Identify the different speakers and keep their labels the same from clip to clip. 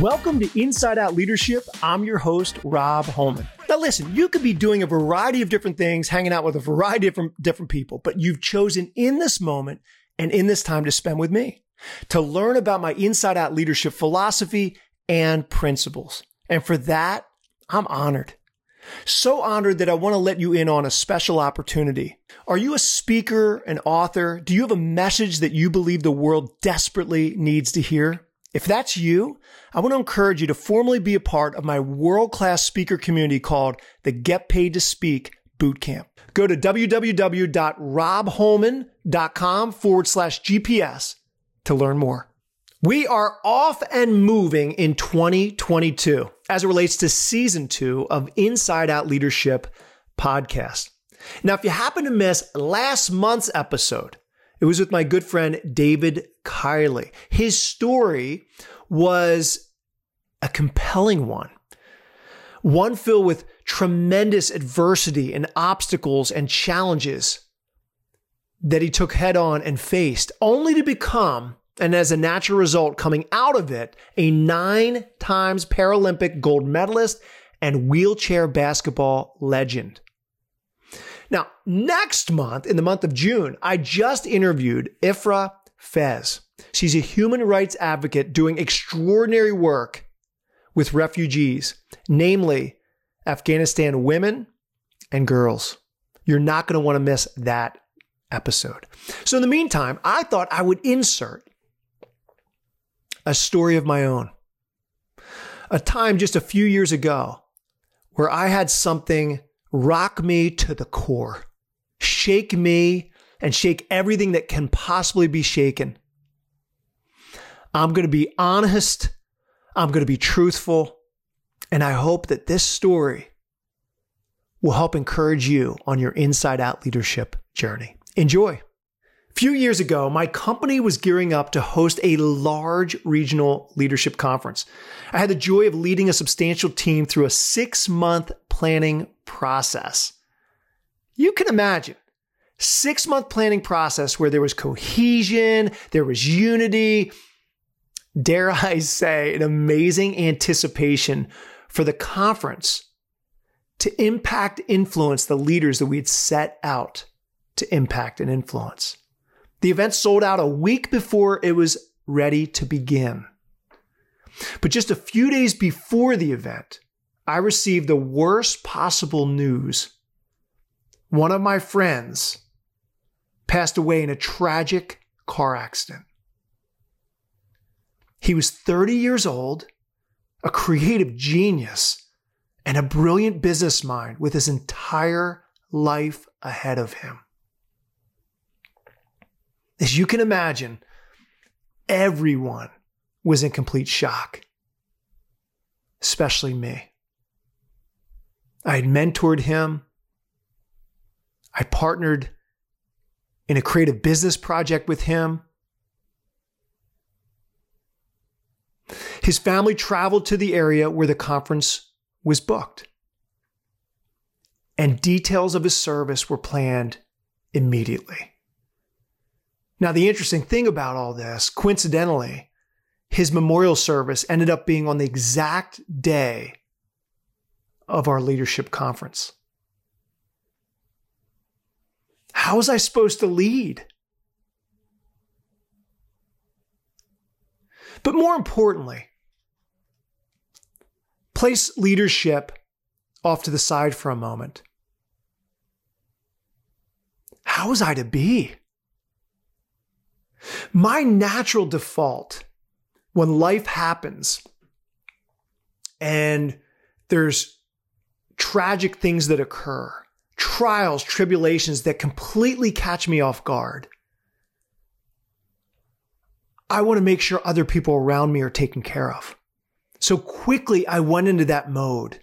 Speaker 1: Welcome to Inside Out Leadership. I'm your host, Rob Holman. Now, listen, you could be doing a variety of different things, hanging out with a variety of different, people, but you've chosen in this moment and in this time to spend with me to learn about my Inside Out Leadership philosophy and principles. And for that, I'm honored. So honored that I want to let you in on a special opportunity. Are you a speaker, an author? Do you have a message that you believe the world desperately needs to hear? If that's you, I want to encourage you to formally be a part of my world-class speaker community called the Get Paid to Speak Bootcamp. Go to www.robholman.com forward slash GPS to learn more. We are off and moving in 2022 as it relates to season two of Inside Out Leadership podcast. Now, if you happen to miss last month's episode, it was with my good friend David Kiley. His story was a compelling one, one filled with tremendous adversity and obstacles and challenges that he took head on and faced, only to become and as a natural result, coming out of it, a nine times Paralympic gold medalist and wheelchair basketball legend. Now, next month, in the month of June, I just interviewed Ifra Fez. She's a human rights advocate doing extraordinary work with refugees, namely Afghanistan women and girls. You're not going to want to miss that episode. So, in the meantime, I thought I would insert a story of my own. A time just a few years ago where I had something rock me to the core, shake me and shake everything that can possibly be shaken. I'm going to be honest. I'm going to be truthful. And I hope that this story will help encourage you on your inside out leadership journey. Enjoy. A few years ago, my company was gearing up to host a large regional leadership conference. I had the joy of leading a substantial team through a six month planning process. You can imagine six month planning process where there was cohesion, there was unity, dare I say, an amazing anticipation for the conference to impact, influence the leaders that we had set out to impact and influence. The event sold out a week before it was ready to begin. But just a few days before the event, I received the worst possible news. One of my friends passed away in a tragic car accident. He was 30 years old, a creative genius, and a brilliant business mind with his entire life ahead of him. As you can imagine, everyone was in complete shock, especially me. I had mentored him. I partnered in a creative business project with him. His family traveled to the area where the conference was booked, and details of his service were planned immediately. Now, the interesting thing about all this, coincidentally, his memorial service ended up being on the exact day of our leadership conference. How was I supposed to lead? But more importantly, place leadership off to the side for a moment. How was I to be? My natural default when life happens and there's tragic things that occur, trials, tribulations that completely catch me off guard. I want to make sure other people around me are taken care of. So quickly, I went into that mode.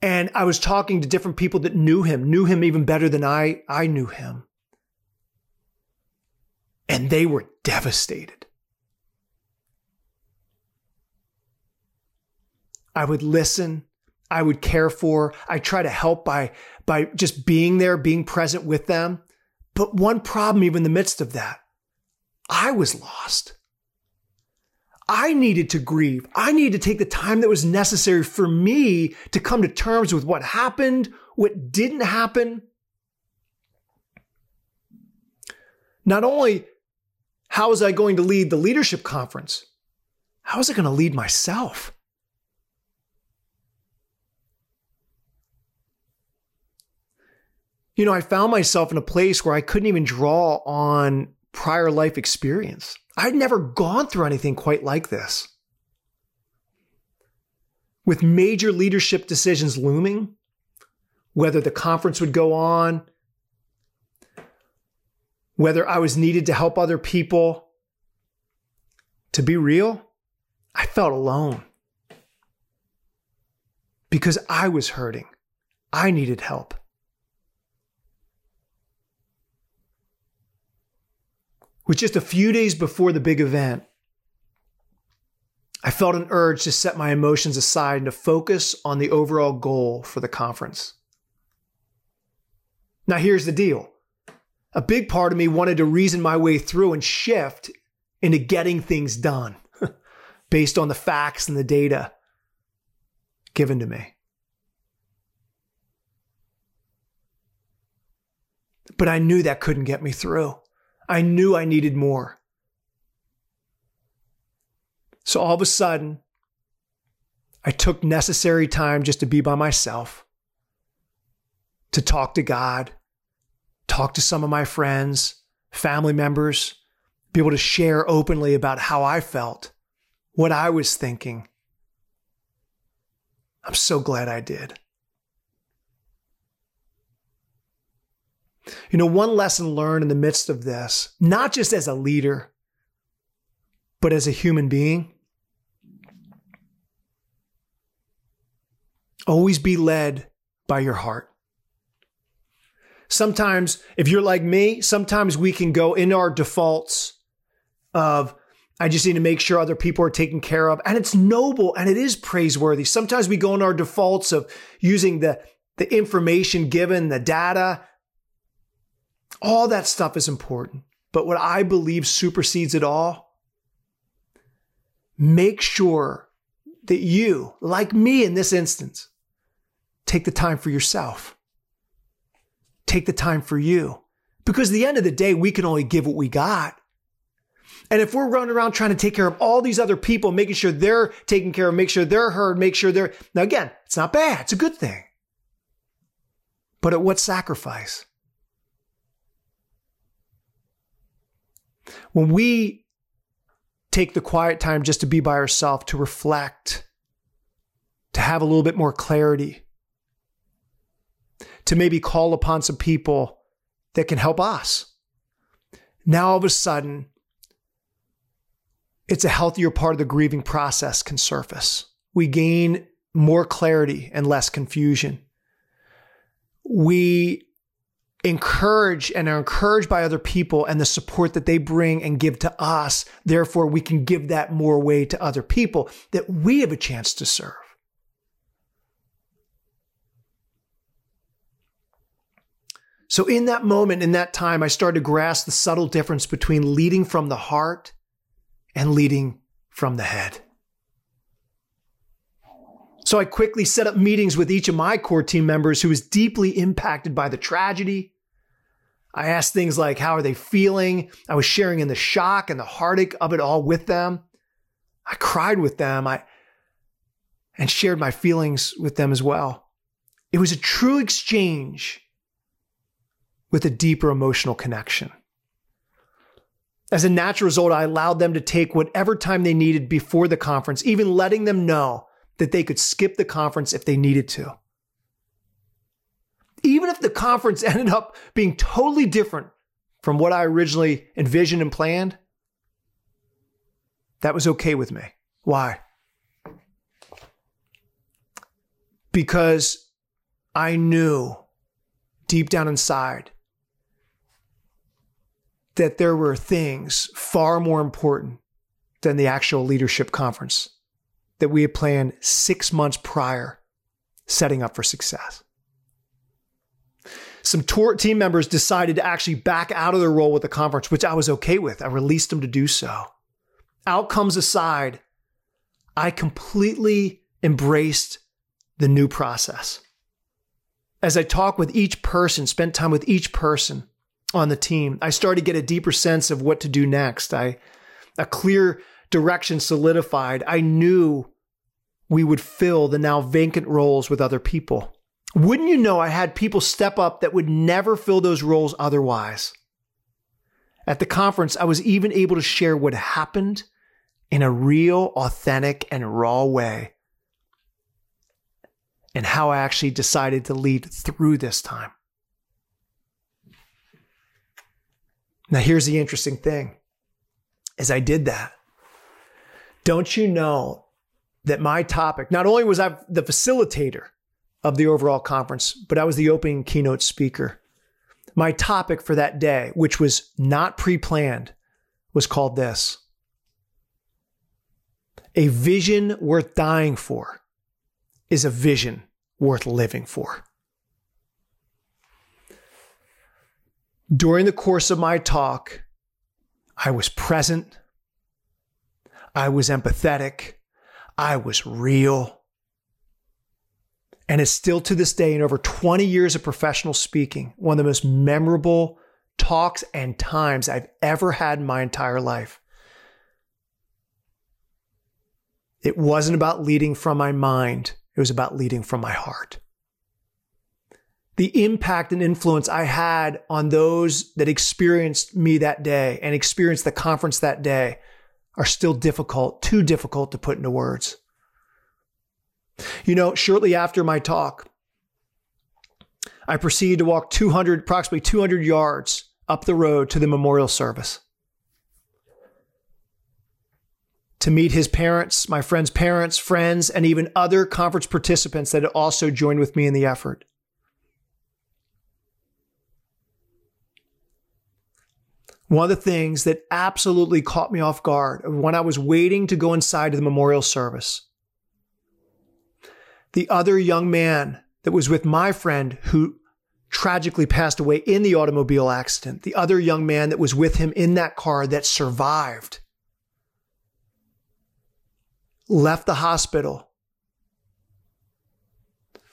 Speaker 1: And I was talking to different people that knew him, knew him even better than I, I knew him and they were devastated. I would listen. I would care for. I try to help by, by just being there, being present with them. But one problem, even in the midst of that, I was lost. I needed to grieve. I needed to take the time that was necessary for me to come to terms with what happened, what didn't happen. Not only how was I going to lead the leadership conference, how was I going to lead myself? You know, I found myself in a place where I couldn't even draw on prior life experience. I'd never gone through anything quite like this. With major leadership decisions looming, whether the conference would go on, whether I was needed to help other people, to be real, I felt alone because I was hurting. I needed help. With just a few days before the big event, I felt an urge to set my emotions aside and to focus on the overall goal for the conference. Now, here's the deal a big part of me wanted to reason my way through and shift into getting things done based on the facts and the data given to me. But I knew that couldn't get me through. I knew I needed more. So all of a sudden, I took necessary time just to be by myself, to talk to God, talk to some of my friends, family members, be able to share openly about how I felt, what I was thinking. I'm so glad I did. You know, one lesson learned in the midst of this, not just as a leader, but as a human being, always be led by your heart. Sometimes, if you're like me, sometimes we can go in our defaults of, I just need to make sure other people are taken care of. And it's noble and it is praiseworthy. Sometimes we go in our defaults of using the, the information given, the data, all that stuff is important. But what I believe supersedes it all, make sure that you, like me in this instance, take the time for yourself. Take the time for you. Because at the end of the day, we can only give what we got. And if we're running around trying to take care of all these other people, making sure they're taken care of, make sure they're heard, make sure they're, now again, it's not bad. It's a good thing. But at what sacrifice? When we take the quiet time just to be by ourselves, to reflect, to have a little bit more clarity, to maybe call upon some people that can help us. Now, all of a sudden, it's a healthier part of the grieving process can surface. We gain more clarity and less confusion. We encourage and are encouraged by other people and the support that they bring and give to us. Therefore, we can give that more way to other people that we have a chance to serve. So, in that moment, in that time, I started to grasp the subtle difference between leading from the heart and leading from the head. So I quickly set up meetings with each of my core team members who was deeply impacted by the tragedy. I asked things like, how are they feeling? I was sharing in the shock and the heartache of it all with them. I cried with them. I, and shared my feelings with them as well. It was a true exchange with a deeper emotional connection. As a natural result, I allowed them to take whatever time they needed before the conference, even letting them know that they could skip the conference if they needed to. If the conference ended up being totally different from what I originally envisioned and planned, that was okay with me. Why? Because I knew deep down inside that there were things far more important than the actual leadership conference that we had planned six months prior, setting up for success. Some tour team members decided to actually back out of their role with the conference, which I was okay with. I released them to do so. outcomes aside, I completely embraced the new process. As I talked with each person, spent time with each person on the team, I started to get a deeper sense of what to do next. I, a clear direction solidified. I knew we would fill the now vacant roles with other people. Wouldn't you know, I had people step up that would never fill those roles otherwise. At the conference, I was even able to share what happened in a real, authentic, and raw way, and how I actually decided to lead through this time. Now, here's the interesting thing as I did that, don't you know that my topic, not only was I the facilitator of the overall conference, but I was the opening keynote speaker. My topic for that day, which was not pre planned, was called this A vision worth dying for is a vision worth living for. During the course of my talk, I was present, I was empathetic, I was real. And it's still to this day, in over 20 years of professional speaking, one of the most memorable talks and times I've ever had in my entire life. It wasn't about leading from my mind, it was about leading from my heart. The impact and influence I had on those that experienced me that day and experienced the conference that day are still difficult, too difficult to put into words. You know, shortly after my talk, I proceeded to walk 200, approximately 200 yards up the road to the memorial service to meet his parents, my friend's parents, friends, and even other conference participants that had also joined with me in the effort. One of the things that absolutely caught me off guard when I was waiting to go inside to the memorial service, the other young man that was with my friend who tragically passed away in the automobile accident, the other young man that was with him in that car that survived, left the hospital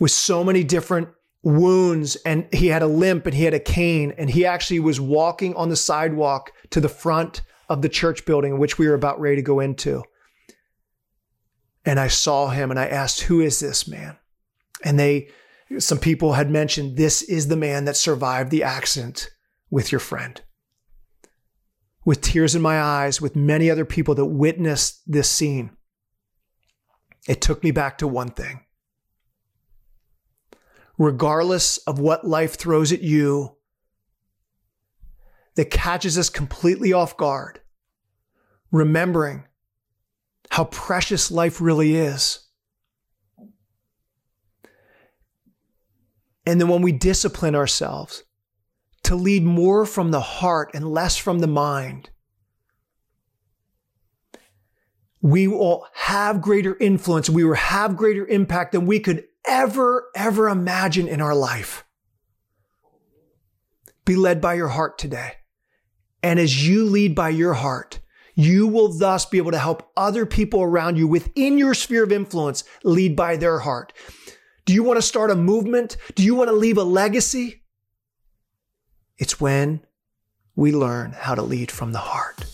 Speaker 1: with so many different wounds and he had a limp and he had a cane and he actually was walking on the sidewalk to the front of the church building which we were about ready to go into. And I saw him and I asked, who is this man? And they, some people had mentioned, this is the man that survived the accident with your friend. With tears in my eyes, with many other people that witnessed this scene, it took me back to one thing regardless of what life throws at you, that catches us completely off guard, remembering how precious life really is. And then when we discipline ourselves to lead more from the heart and less from the mind, we will have greater influence. We will have greater impact than we could ever, ever imagine in our life. Be led by your heart today. And as you lead by your heart, you will thus be able to help other people around you within your sphere of influence lead by their heart. Do you want to start a movement? Do you want to leave a legacy? It's when we learn how to lead from the heart.